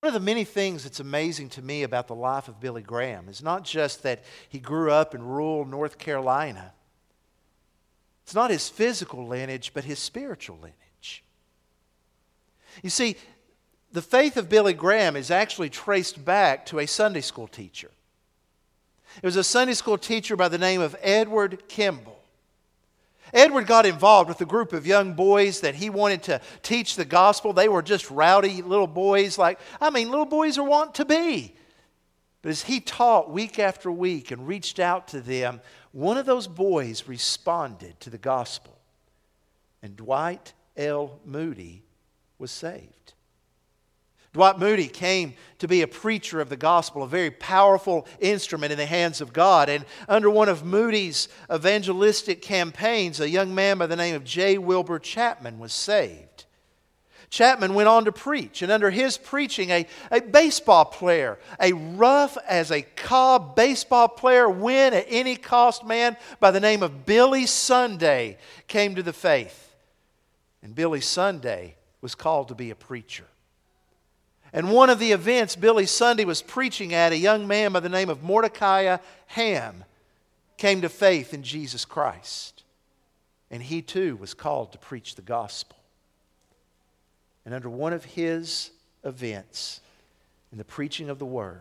One of the many things that's amazing to me about the life of Billy Graham is not just that he grew up in rural North Carolina. It's not his physical lineage, but his spiritual lineage. You see, the faith of Billy Graham is actually traced back to a Sunday school teacher. It was a Sunday school teacher by the name of Edward Kimball. Edward got involved with a group of young boys that he wanted to teach the gospel. They were just rowdy little boys, like, I mean, little boys are wont to be. But as he taught week after week and reached out to them, one of those boys responded to the gospel. And Dwight L. Moody was saved. Dwight Moody came to be a preacher of the gospel, a very powerful instrument in the hands of God. And under one of Moody's evangelistic campaigns, a young man by the name of J. Wilbur Chapman was saved. Chapman went on to preach, and under his preaching, a, a baseball player, a rough as a cob baseball player, win at any cost man by the name of Billy Sunday came to the faith. And Billy Sunday was called to be a preacher. And one of the events Billy Sunday was preaching at, a young man by the name of Mordecai Ham came to faith in Jesus Christ. And he too was called to preach the gospel. And under one of his events, in the preaching of the word,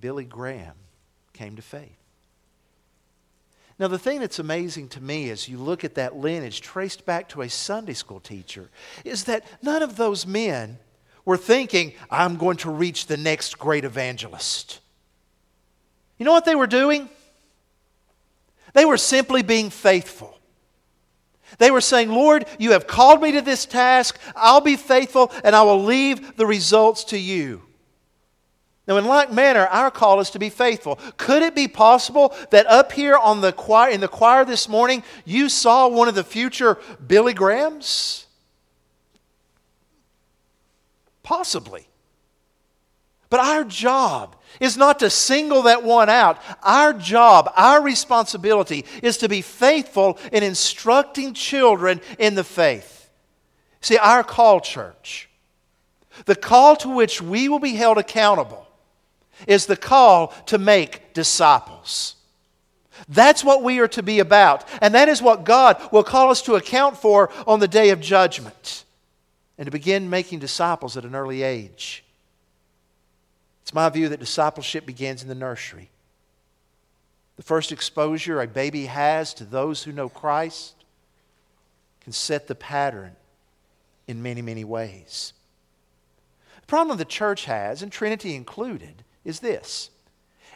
Billy Graham came to faith. Now, the thing that's amazing to me as you look at that lineage traced back to a Sunday school teacher is that none of those men were thinking, I'm going to reach the next great evangelist. You know what they were doing? They were simply being faithful. They were saying, Lord, you have called me to this task. I'll be faithful and I will leave the results to you. Now, in like manner, our call is to be faithful. Could it be possible that up here on the choir, in the choir this morning, you saw one of the future Billy Grahams? Possibly. But our job is not to single that one out. Our job, our responsibility is to be faithful in instructing children in the faith. See, our call, church, the call to which we will be held accountable is the call to make disciples. That's what we are to be about. And that is what God will call us to account for on the day of judgment and to begin making disciples at an early age. It's my view that discipleship begins in the nursery. The first exposure a baby has to those who know Christ can set the pattern in many, many ways. The problem the church has, and Trinity included, is this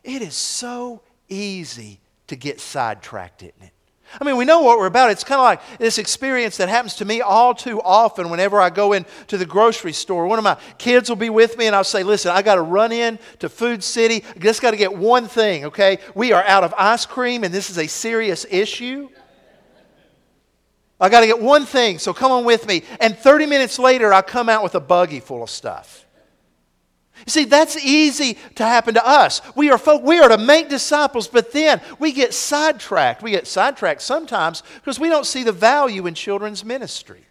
it is so easy to get sidetracked, isn't it? I mean, we know what we're about. It's kind of like this experience that happens to me all too often whenever I go into the grocery store. One of my kids will be with me, and I'll say, Listen, I got to run in to Food City. I just got to get one thing, okay? We are out of ice cream, and this is a serious issue. I got to get one thing, so come on with me. And 30 minutes later, I come out with a buggy full of stuff. You see, that's easy to happen to us. We are, folk, we are to make disciples, but then we get sidetracked. We get sidetracked sometimes because we don't see the value in children's ministry.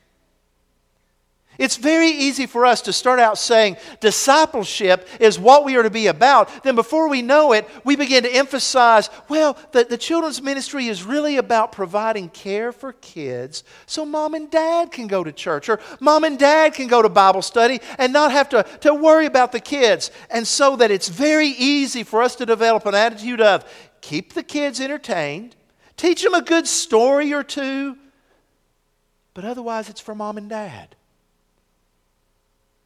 It's very easy for us to start out saying discipleship is what we are to be about. Then, before we know it, we begin to emphasize well, the, the children's ministry is really about providing care for kids so mom and dad can go to church or mom and dad can go to Bible study and not have to, to worry about the kids. And so that it's very easy for us to develop an attitude of keep the kids entertained, teach them a good story or two, but otherwise it's for mom and dad.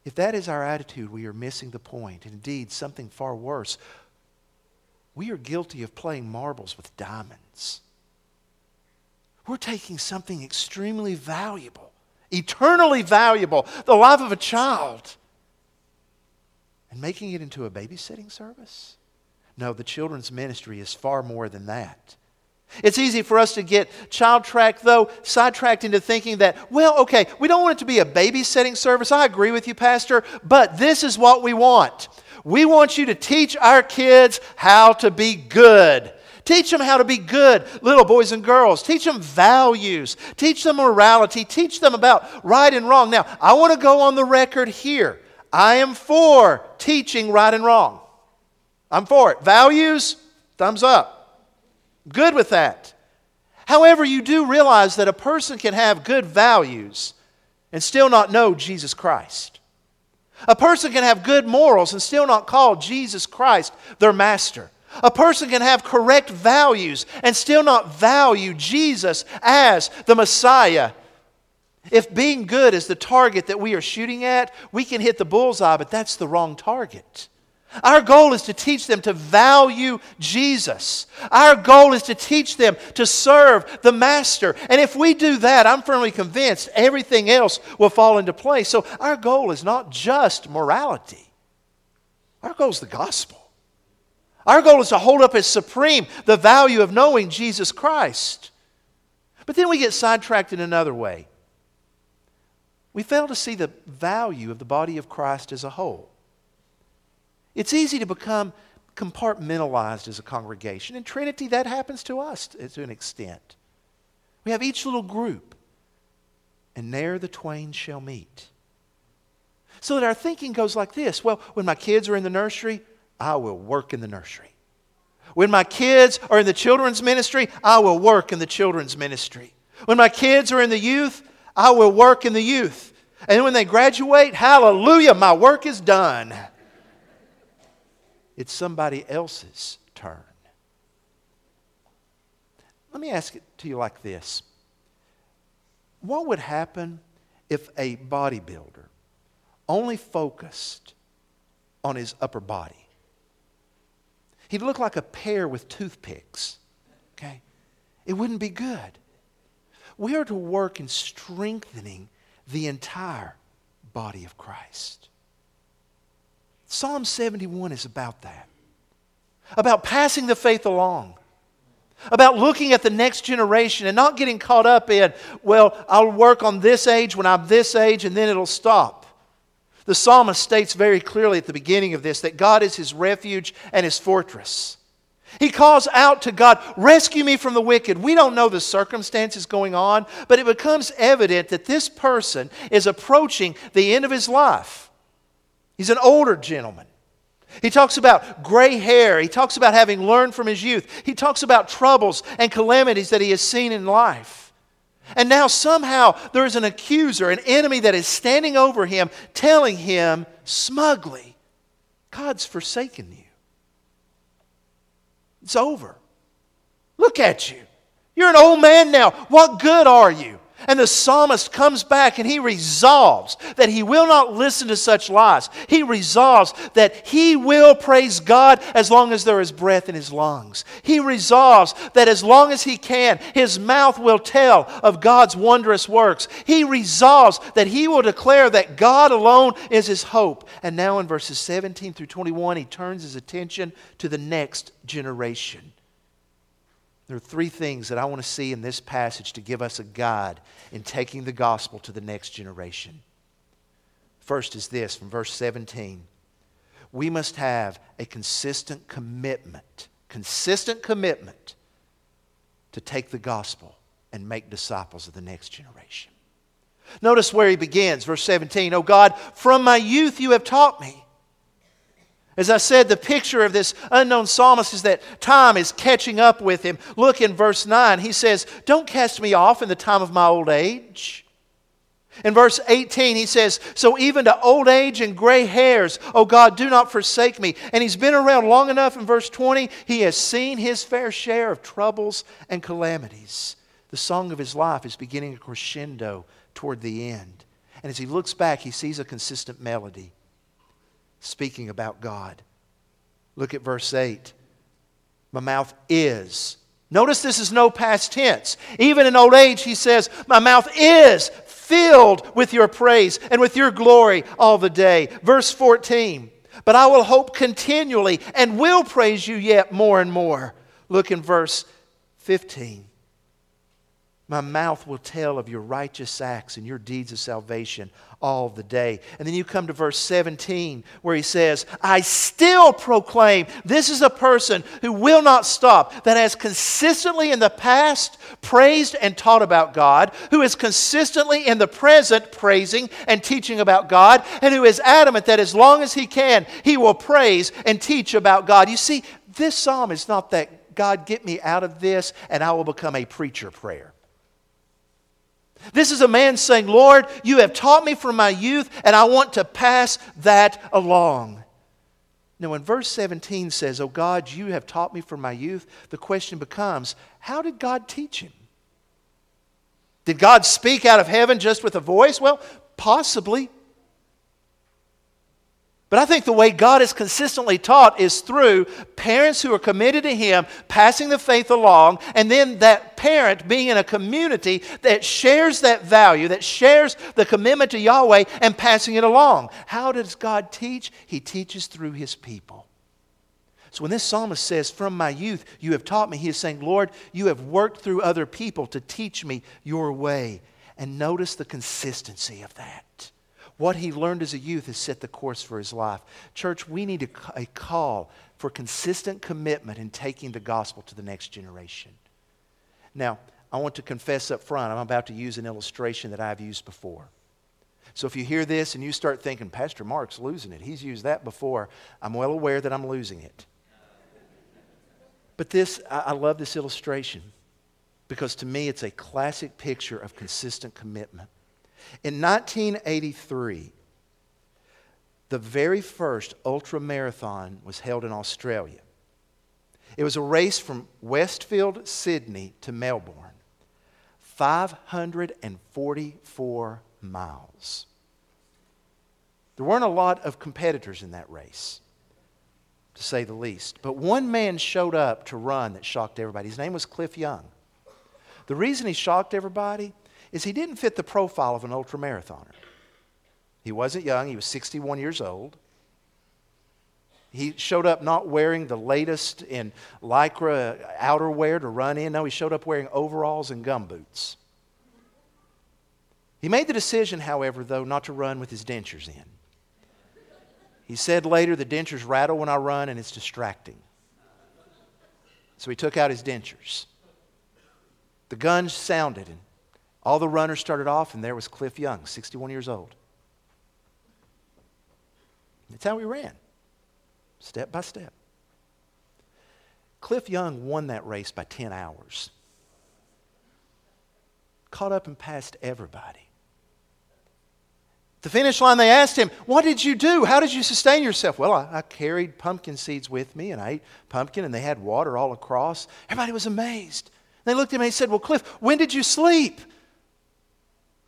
If that is our attitude, we are missing the point. Indeed, something far worse. We are guilty of playing marbles with diamonds. We're taking something extremely valuable, eternally valuable, the life of a child, and making it into a babysitting service? No, the children's ministry is far more than that. It's easy for us to get child tracked, though, sidetracked into thinking that, well, okay, we don't want it to be a babysitting service. I agree with you, Pastor, but this is what we want. We want you to teach our kids how to be good. Teach them how to be good, little boys and girls. Teach them values. Teach them morality. Teach them about right and wrong. Now, I want to go on the record here. I am for teaching right and wrong. I'm for it. Values, thumbs up. Good with that. However, you do realize that a person can have good values and still not know Jesus Christ. A person can have good morals and still not call Jesus Christ their master. A person can have correct values and still not value Jesus as the Messiah. If being good is the target that we are shooting at, we can hit the bullseye, but that's the wrong target. Our goal is to teach them to value Jesus. Our goal is to teach them to serve the Master. And if we do that, I'm firmly convinced everything else will fall into place. So our goal is not just morality, our goal is the gospel. Our goal is to hold up as supreme the value of knowing Jesus Christ. But then we get sidetracked in another way. We fail to see the value of the body of Christ as a whole. It's easy to become compartmentalized as a congregation. In Trinity, that happens to us to an extent. We have each little group, and there the twain shall meet. So that our thinking goes like this well, when my kids are in the nursery, I will work in the nursery. When my kids are in the children's ministry, I will work in the children's ministry. When my kids are in the youth, I will work in the youth. And when they graduate, hallelujah, my work is done. It's somebody else's turn. Let me ask it to you like this What would happen if a bodybuilder only focused on his upper body? He'd look like a pear with toothpicks. Okay? It wouldn't be good. We are to work in strengthening the entire body of Christ. Psalm 71 is about that. About passing the faith along. About looking at the next generation and not getting caught up in, well, I'll work on this age when I'm this age and then it'll stop. The psalmist states very clearly at the beginning of this that God is his refuge and his fortress. He calls out to God, Rescue me from the wicked. We don't know the circumstances going on, but it becomes evident that this person is approaching the end of his life. He's an older gentleman. He talks about gray hair. He talks about having learned from his youth. He talks about troubles and calamities that he has seen in life. And now somehow there is an accuser, an enemy that is standing over him, telling him smugly, God's forsaken you. It's over. Look at you. You're an old man now. What good are you? And the psalmist comes back and he resolves that he will not listen to such lies. He resolves that he will praise God as long as there is breath in his lungs. He resolves that as long as he can, his mouth will tell of God's wondrous works. He resolves that he will declare that God alone is his hope. And now in verses 17 through 21, he turns his attention to the next generation. There are three things that I want to see in this passage to give us a guide in taking the gospel to the next generation. First is this from verse 17. We must have a consistent commitment, consistent commitment to take the gospel and make disciples of the next generation. Notice where he begins, verse 17. Oh God, from my youth you have taught me. As I said, the picture of this unknown psalmist is that time is catching up with him. Look in verse 9. He says, Don't cast me off in the time of my old age. In verse 18, he says, So even to old age and gray hairs, O God, do not forsake me. And he's been around long enough in verse 20, he has seen his fair share of troubles and calamities. The song of his life is beginning a crescendo toward the end. And as he looks back, he sees a consistent melody speaking about God. Look at verse 8. My mouth is. Notice this is no past tense. Even in old age, he says, My mouth is filled with your praise and with your glory all the day. Verse 14. But I will hope continually and will praise you yet more and more. Look in verse 15. My mouth will tell of your righteous acts and your deeds of salvation all the day. And then you come to verse 17 where he says, I still proclaim. This is a person who will not stop, that has consistently in the past praised and taught about God, who is consistently in the present praising and teaching about God, and who is adamant that as long as he can, he will praise and teach about God. You see, this psalm is not that God, get me out of this and I will become a preacher prayer. This is a man saying, Lord, you have taught me from my youth, and I want to pass that along. Now, when verse 17 says, Oh God, you have taught me from my youth, the question becomes, how did God teach him? Did God speak out of heaven just with a voice? Well, possibly. But I think the way God is consistently taught is through parents who are committed to Him, passing the faith along, and then that parent being in a community that shares that value, that shares the commitment to Yahweh, and passing it along. How does God teach? He teaches through His people. So when this psalmist says, From my youth you have taught me, he is saying, Lord, you have worked through other people to teach me your way. And notice the consistency of that. What he learned as a youth has set the course for his life. Church, we need a, a call for consistent commitment in taking the gospel to the next generation. Now, I want to confess up front, I'm about to use an illustration that I've used before. So if you hear this and you start thinking, Pastor Mark's losing it, he's used that before, I'm well aware that I'm losing it. But this, I, I love this illustration because to me it's a classic picture of consistent commitment. In 1983, the very first ultra marathon was held in Australia. It was a race from Westfield, Sydney to Melbourne, 544 miles. There weren't a lot of competitors in that race, to say the least. But one man showed up to run that shocked everybody. His name was Cliff Young. The reason he shocked everybody is he didn't fit the profile of an ultramarathoner. He wasn't young, he was 61 years old. He showed up not wearing the latest in lycra outerwear to run in. No, he showed up wearing overalls and gumboots. He made the decision, however, though, not to run with his dentures in. He said later, the dentures rattle when I run and it's distracting. So he took out his dentures. The gun sounded and all the runners started off, and there was Cliff Young, 61 years old. That's how we ran, step by step. Cliff Young won that race by 10 hours. Caught up and passed everybody. The finish line, they asked him, What did you do? How did you sustain yourself? Well, I, I, carried pumpkin seeds with me and I ate pumpkin and they had water all across. Everybody was amazed. They looked at me and said, Well, Cliff, when did you sleep?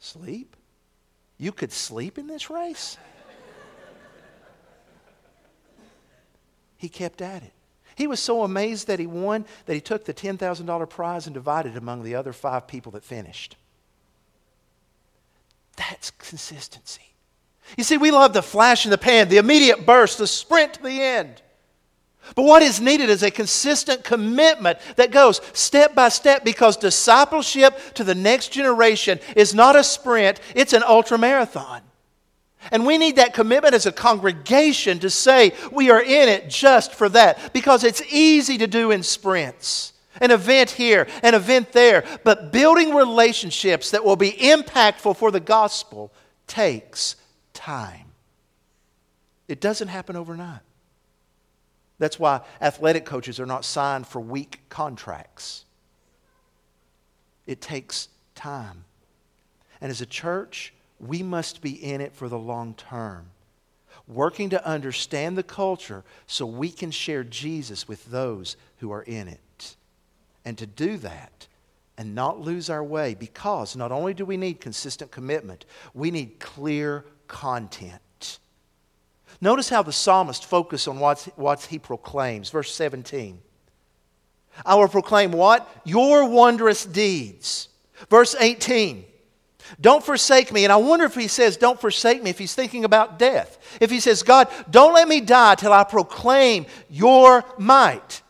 Sleep? You could sleep in this race? he kept at it. He was so amazed that he won that he took the $10,000 prize and divided it among the other five people that finished. That's consistency. You see, we love the flash in the pan, the immediate burst, the sprint to the end. But what is needed is a consistent commitment that goes step by step because discipleship to the next generation is not a sprint, it's an ultra marathon. And we need that commitment as a congregation to say we are in it just for that because it's easy to do in sprints. An event here, an event there. But building relationships that will be impactful for the gospel takes time. It doesn't happen overnight. That's why athletic coaches are not signed for week contracts. It takes time. And as a church, we must be in it for the long term, working to understand the culture so we can share Jesus with those who are in it. And to do that, and not lose our way because not only do we need consistent commitment, we need clear content. Notice how the psalmist focused on what, what he proclaims. Verse 17. I will proclaim what? Your wondrous deeds. Verse 18. Don't forsake me. And I wonder if he says, Don't forsake me, if he's thinking about death. If he says, God, don't let me die till I proclaim your might.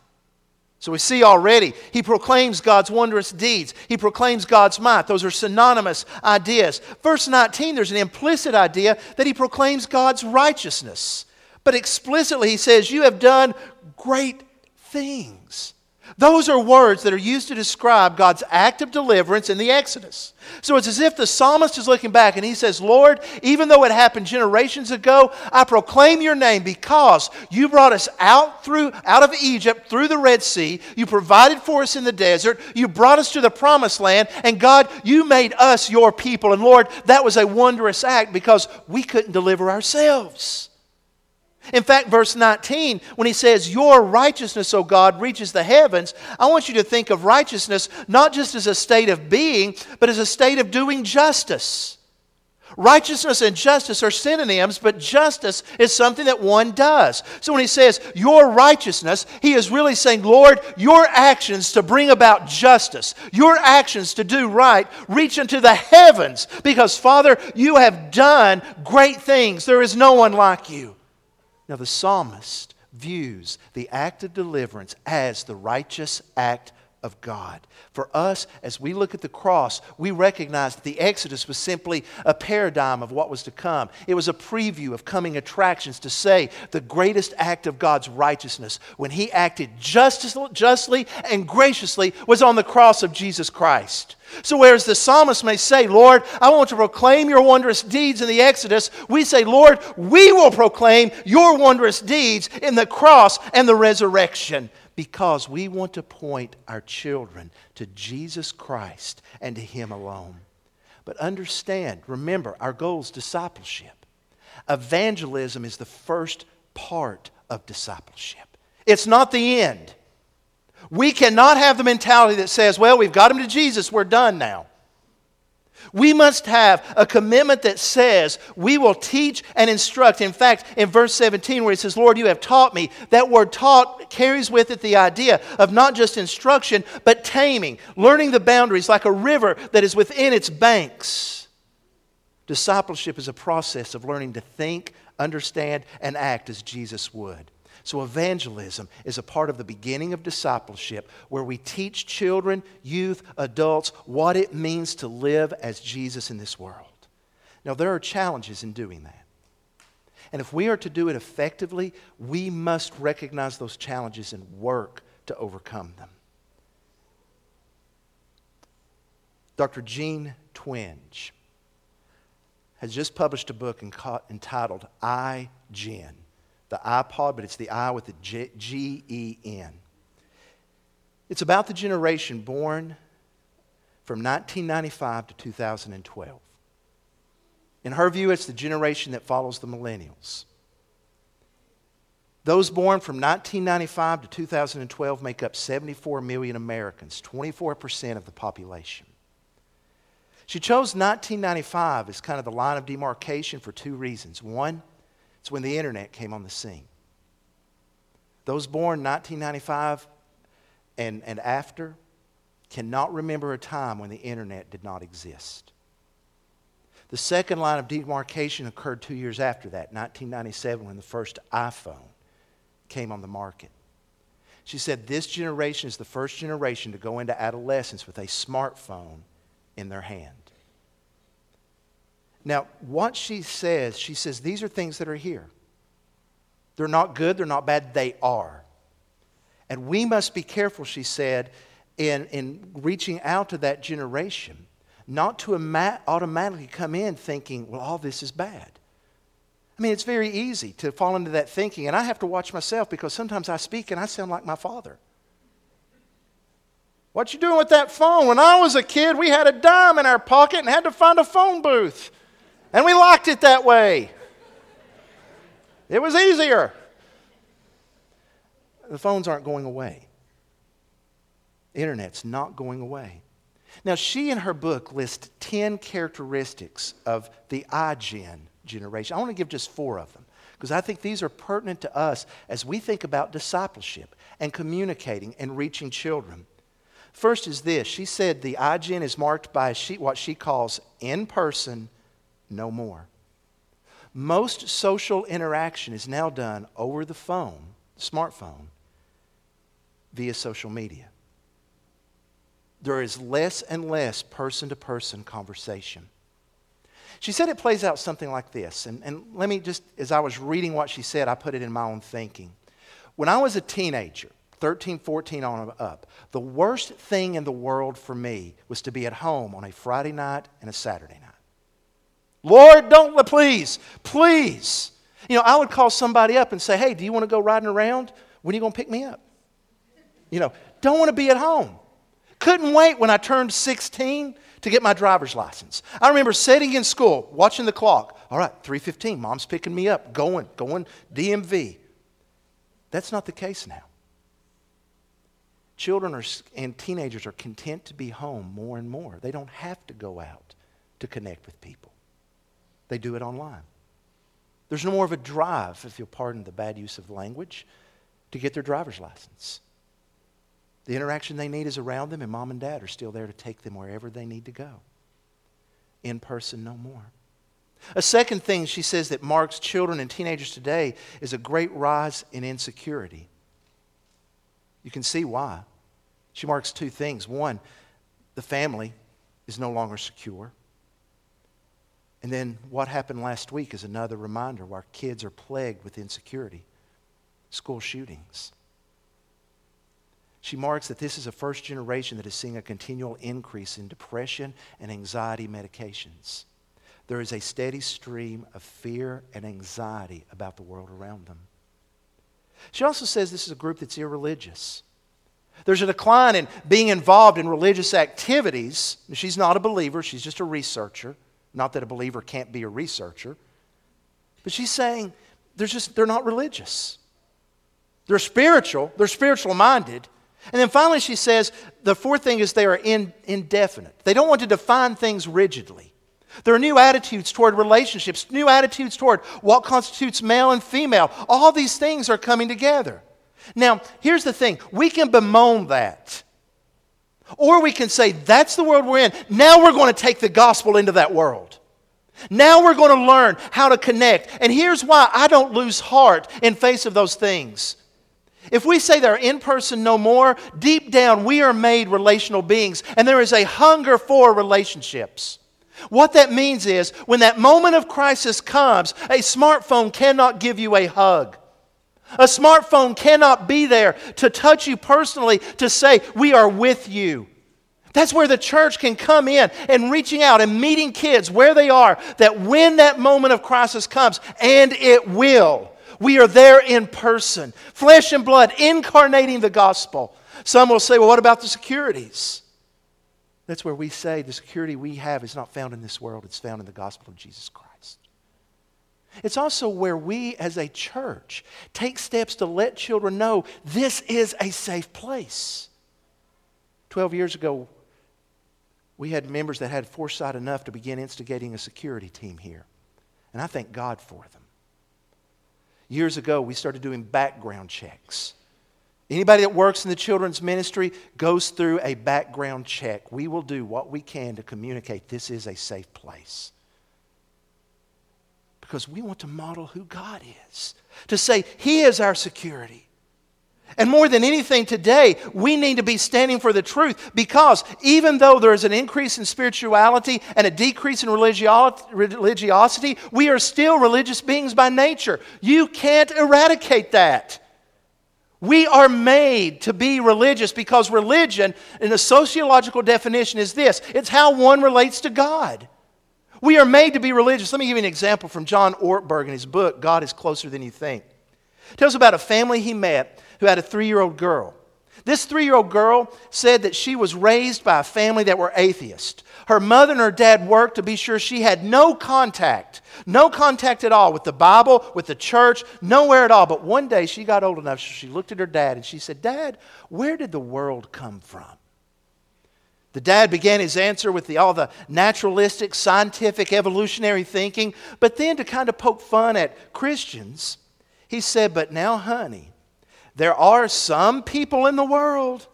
So we see already, he proclaims God's wondrous deeds. He proclaims God's might. Those are synonymous ideas. Verse 19, there's an implicit idea that he proclaims God's righteousness. But explicitly, he says, You have done great things. Those are words that are used to describe God's act of deliverance in the Exodus. So it's as if the psalmist is looking back and he says, Lord, even though it happened generations ago, I proclaim your name because you brought us out through out of Egypt through the Red Sea, you provided for us in the desert, you brought us to the promised land, and God, you made us your people. And Lord, that was a wondrous act because we couldn't deliver ourselves. In fact, verse 19, when he says, Your righteousness, O God, reaches the heavens, I want you to think of righteousness not just as a state of being, but as a state of doing justice. Righteousness and justice are synonyms, but justice is something that one does. So when he says, Your righteousness, he is really saying, Lord, your actions to bring about justice, your actions to do right, reach into the heavens, because, Father, you have done great things. There is no one like you. Now, the psalmist views the act of deliverance as the righteous act of God. For us, as we look at the cross, we recognize that the Exodus was simply a paradigm of what was to come. It was a preview of coming attractions to say the greatest act of God's righteousness when He acted justly and graciously was on the cross of Jesus Christ. So, whereas the psalmist may say, Lord, I want to proclaim your wondrous deeds in the Exodus, we say, Lord, we will proclaim your wondrous deeds in the cross and the resurrection because we want to point our children to Jesus Christ and to Him alone. But understand, remember, our goal is discipleship. Evangelism is the first part of discipleship, it's not the end. We cannot have the mentality that says, well, we've got them to Jesus, we're done now. We must have a commitment that says we will teach and instruct. In fact, in verse 17, where it says, Lord, you have taught me, that word taught carries with it the idea of not just instruction, but taming, learning the boundaries like a river that is within its banks. Discipleship is a process of learning to think, understand, and act as Jesus would. So, evangelism is a part of the beginning of discipleship where we teach children, youth, adults what it means to live as Jesus in this world. Now, there are challenges in doing that. And if we are to do it effectively, we must recognize those challenges and work to overcome them. Dr. Jean Twenge has just published a book entitled I, Gen the iPod, but it's the I with the G E N. It's about the generation born from 1995 to 2012. In her view, it's the generation that follows the millennials. Those born from 1995 to 2012 make up 74 million Americans, 24% of the population. She chose 1995 as kind of the line of demarcation for two reasons. One, it's when the internet came on the scene. Those born 1995 and, and after cannot remember a time when the internet did not exist. The second line of demarcation occurred two years after that, 1997, when the first iPhone came on the market. She said, This generation is the first generation to go into adolescence with a smartphone in their hand. Now, what she says, she says, these are things that are here. They're not good, they're not bad, they are. And we must be careful, she said, in, in reaching out to that generation, not to automatically come in thinking, well, all this is bad. I mean, it's very easy to fall into that thinking, and I have to watch myself because sometimes I speak and I sound like my father. What you doing with that phone? When I was a kid, we had a dime in our pocket and had to find a phone booth. And we locked it that way. It was easier. The phones aren't going away. Internet's not going away. Now, she in her book lists 10 characteristics of the iGen generation. I want to give just four of them because I think these are pertinent to us as we think about discipleship and communicating and reaching children. First is this she said the iGen is marked by what she calls in person no more. Most social interaction is now done over the phone, smartphone, via social media. There is less and less person to person conversation. She said it plays out something like this. And, and let me just, as I was reading what she said, I put it in my own thinking. When I was a teenager, 13, 14 on up, the worst thing in the world for me was to be at home on a Friday night and a Saturday night. Lord, don't, please, please. You know, I would call somebody up and say, hey, do you want to go riding around? When are you going to pick me up? You know, don't want to be at home. Couldn't wait when I turned 16 to get my driver's license. I remember sitting in school, watching the clock. All right, 3:15, mom's picking me up, going, going DMV. That's not the case now. Children are, and teenagers are content to be home more and more. They don't have to go out to connect with people. They do it online. There's no more of a drive, if you'll pardon the bad use of language, to get their driver's license. The interaction they need is around them, and mom and dad are still there to take them wherever they need to go. In person, no more. A second thing she says that marks children and teenagers today is a great rise in insecurity. You can see why. She marks two things. One, the family is no longer secure. And then what happened last week is another reminder where kids are plagued with insecurity school shootings. She marks that this is a first generation that is seeing a continual increase in depression and anxiety medications. There is a steady stream of fear and anxiety about the world around them. She also says this is a group that's irreligious. There's a decline in being involved in religious activities. She's not a believer, she's just a researcher. Not that a believer can't be a researcher. But she's saying they're just they're not religious. They're spiritual, they're spiritual minded, and then finally, she says the fourth thing is they are in, indefinite. They don't want to define things rigidly. There are new attitudes toward relationships, new attitudes toward what constitutes male and female. All these things are coming together. Now, here's the thing we can bemoan that. Or we can say, that's the world we're in. Now we're going to take the gospel into that world. Now we're going to learn how to connect. And here's why I don't lose heart in face of those things. If we say they're in person no more, deep down we are made relational beings and there is a hunger for relationships. What that means is when that moment of crisis comes, a smartphone cannot give you a hug. A smartphone cannot be there to touch you personally to say, We are with you. That's where the church can come in and reaching out and meeting kids where they are, that when that moment of crisis comes, and it will, we are there in person, flesh and blood, incarnating the gospel. Some will say, well, what about the securities? That's where we say the security we have is not found in this world, it's found in the gospel of Jesus Christ. It's also where we as a church take steps to let children know this is a safe place. Twelve years ago, we had members that had foresight enough to begin instigating a security team here. And I thank God for them. Years ago, we started doing background checks. Anybody that works in the children's ministry goes through a background check. We will do what we can to communicate this is a safe place. Because we want to model who God is, to say He is our security. And more than anything today, we need to be standing for the truth because even though there is an increase in spirituality and a decrease in religiosity, we are still religious beings by nature. You can't eradicate that. We are made to be religious because religion, in a sociological definition, is this it's how one relates to God. We are made to be religious. Let me give you an example from John Ortberg in his book, God is Closer Than You Think. It tells about a family he met who had a three year old girl. This three year old girl said that she was raised by a family that were atheist. Her mother and her dad worked to be sure she had no contact, no contact at all with the Bible, with the church, nowhere at all. But one day she got old enough, so she looked at her dad and she said, Dad, where did the world come from? The dad began his answer with the, all the naturalistic, scientific, evolutionary thinking, but then to kind of poke fun at Christians, he said, But now, honey, there are some people in the world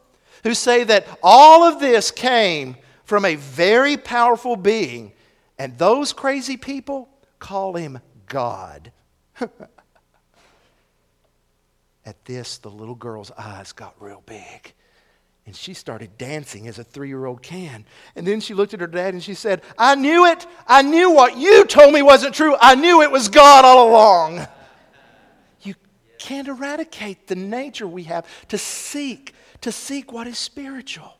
who say that all of this came from a very powerful being, and those crazy people call him God. At this, the little girl's eyes got real big. And she started dancing as a three year old can. And then she looked at her dad and she said, I knew it. I knew what you told me wasn't true. I knew it was God all along. You can't eradicate the nature we have to seek, to seek what is spiritual.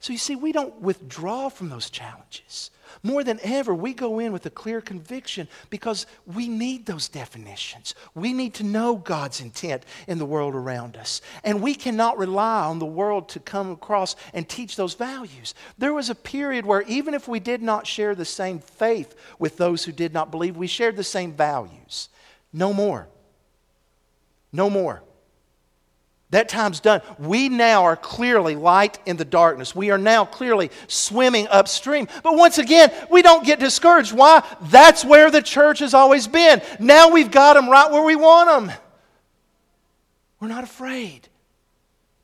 So you see, we don't withdraw from those challenges. More than ever, we go in with a clear conviction because we need those definitions. We need to know God's intent in the world around us. And we cannot rely on the world to come across and teach those values. There was a period where, even if we did not share the same faith with those who did not believe, we shared the same values. No more. No more. That time's done. We now are clearly light in the darkness. We are now clearly swimming upstream. But once again, we don't get discouraged. Why? That's where the church has always been. Now we've got them right where we want them. We're not afraid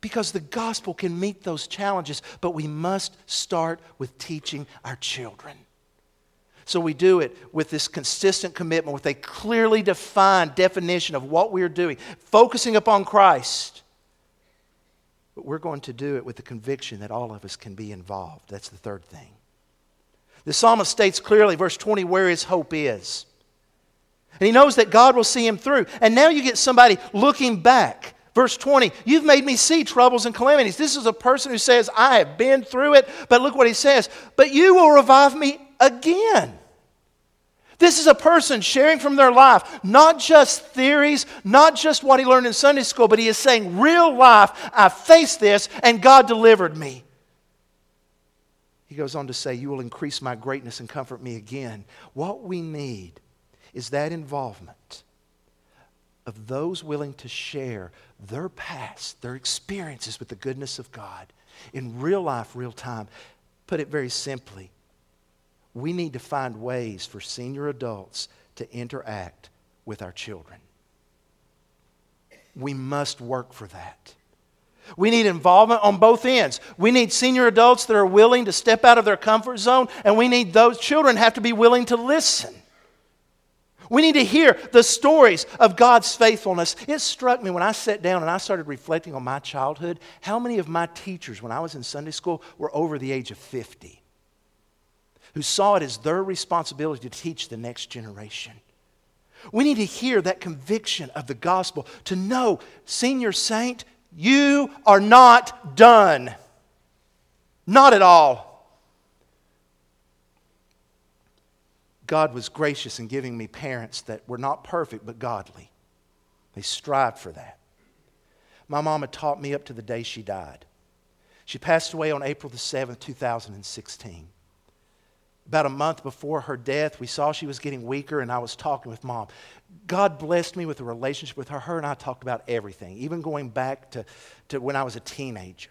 because the gospel can meet those challenges, but we must start with teaching our children. So we do it with this consistent commitment, with a clearly defined definition of what we're doing, focusing upon Christ but we're going to do it with the conviction that all of us can be involved. That's the third thing. The psalmist states clearly, verse 20, where his hope is. And he knows that God will see him through. And now you get somebody looking back. Verse 20, you've made me see troubles and calamities. This is a person who says, I have been through it. But look what he says, but you will revive me again. This is a person sharing from their life, not just theories, not just what he learned in Sunday school, but he is saying, real life, I faced this and God delivered me. He goes on to say, You will increase my greatness and comfort me again. What we need is that involvement of those willing to share their past, their experiences with the goodness of God in real life, real time. Put it very simply, we need to find ways for senior adults to interact with our children. We must work for that. We need involvement on both ends. We need senior adults that are willing to step out of their comfort zone, and we need those children have to be willing to listen. We need to hear the stories of God's faithfulness. It struck me when I sat down and I started reflecting on my childhood how many of my teachers when I was in Sunday school were over the age of 50 who saw it as their responsibility to teach the next generation. We need to hear that conviction of the gospel to know, senior saint, you are not done. Not at all. God was gracious in giving me parents that were not perfect but godly. They strived for that. My mama taught me up to the day she died. She passed away on April the 7th, 2016 about a month before her death, we saw she was getting weaker, and I was talking with mom. God blessed me with a relationship with her. Her and I talked about everything, even going back to, to when I was a teenager.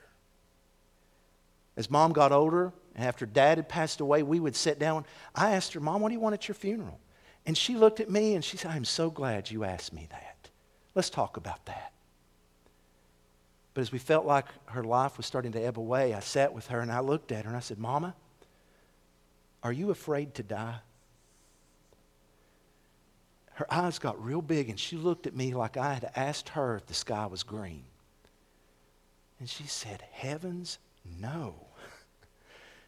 As mom got older, and after dad had passed away, we would sit down. I asked her, Mom, what do you want at your funeral? And she looked at me and she said, I'm so glad you asked me that. Let's talk about that. But as we felt like her life was starting to ebb away, I sat with her and I looked at her and I said, Mama, are you afraid to die? Her eyes got real big and she looked at me like I had asked her if the sky was green. And she said, Heavens, no.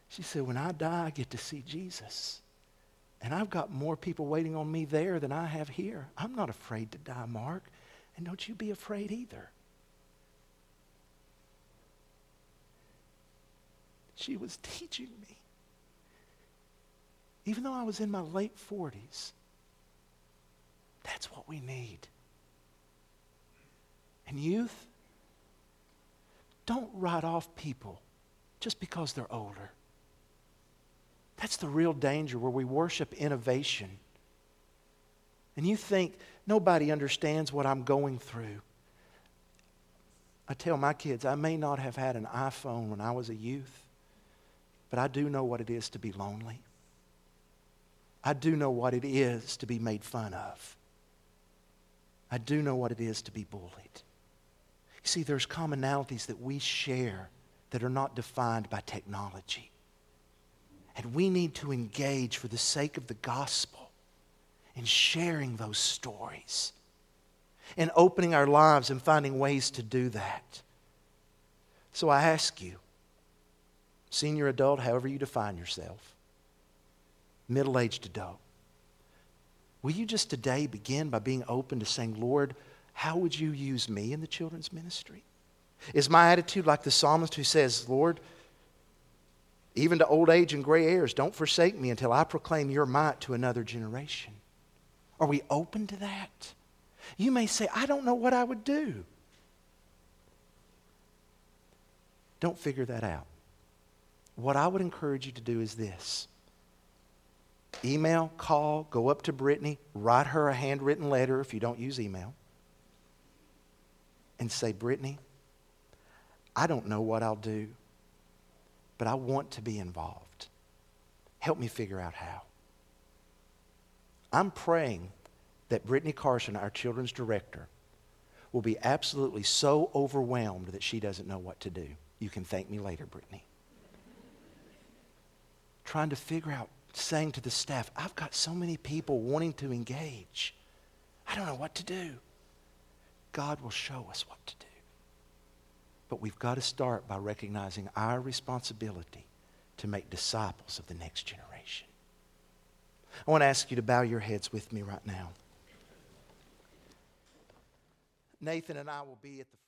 She said, When I die, I get to see Jesus. And I've got more people waiting on me there than I have here. I'm not afraid to die, Mark. And don't you be afraid either. She was teaching me even though I was in my late 40s. That's what we need. And youth, don't write off people just because they're older. That's the real danger where we worship innovation. And you think nobody understands what I'm going through. I tell my kids, I may not have had an iPhone when I was a youth, but I do know what it is to be lonely. I do know what it is to be made fun of. I do know what it is to be bullied. You see, there's commonalities that we share that are not defined by technology. And we need to engage for the sake of the gospel in sharing those stories. and opening our lives and finding ways to do that. So I ask you, senior adult, however you define yourself, middle aged adult, will you just today begin by being open to saying, Lord, how would you use me in the children's ministry? Is my attitude like the psalmist who says, Lord, even to old age and gray hairs, don't forsake me until I proclaim your might to another generation? Are we open to that? You may say, I don't know what I would do. Don't figure that out. What I would encourage you to do is this email, call, go up to Brittany, write her a handwritten letter if you don't use email, and say, Brittany, I don't know what I'll do, but I want to be involved. Help me figure out how. I'm praying that Brittany Carson, our children's director, will be absolutely so overwhelmed that she doesn't know what to do. You can thank me later, Brittany. Trying to figure out, saying to the staff, I've got so many people wanting to engage. I don't know what to do. God will show us what to do. But we've got to start by recognizing our responsibility to make disciples of the next generation. I want to ask you to bow your heads with me right now. Nathan and I will be at the.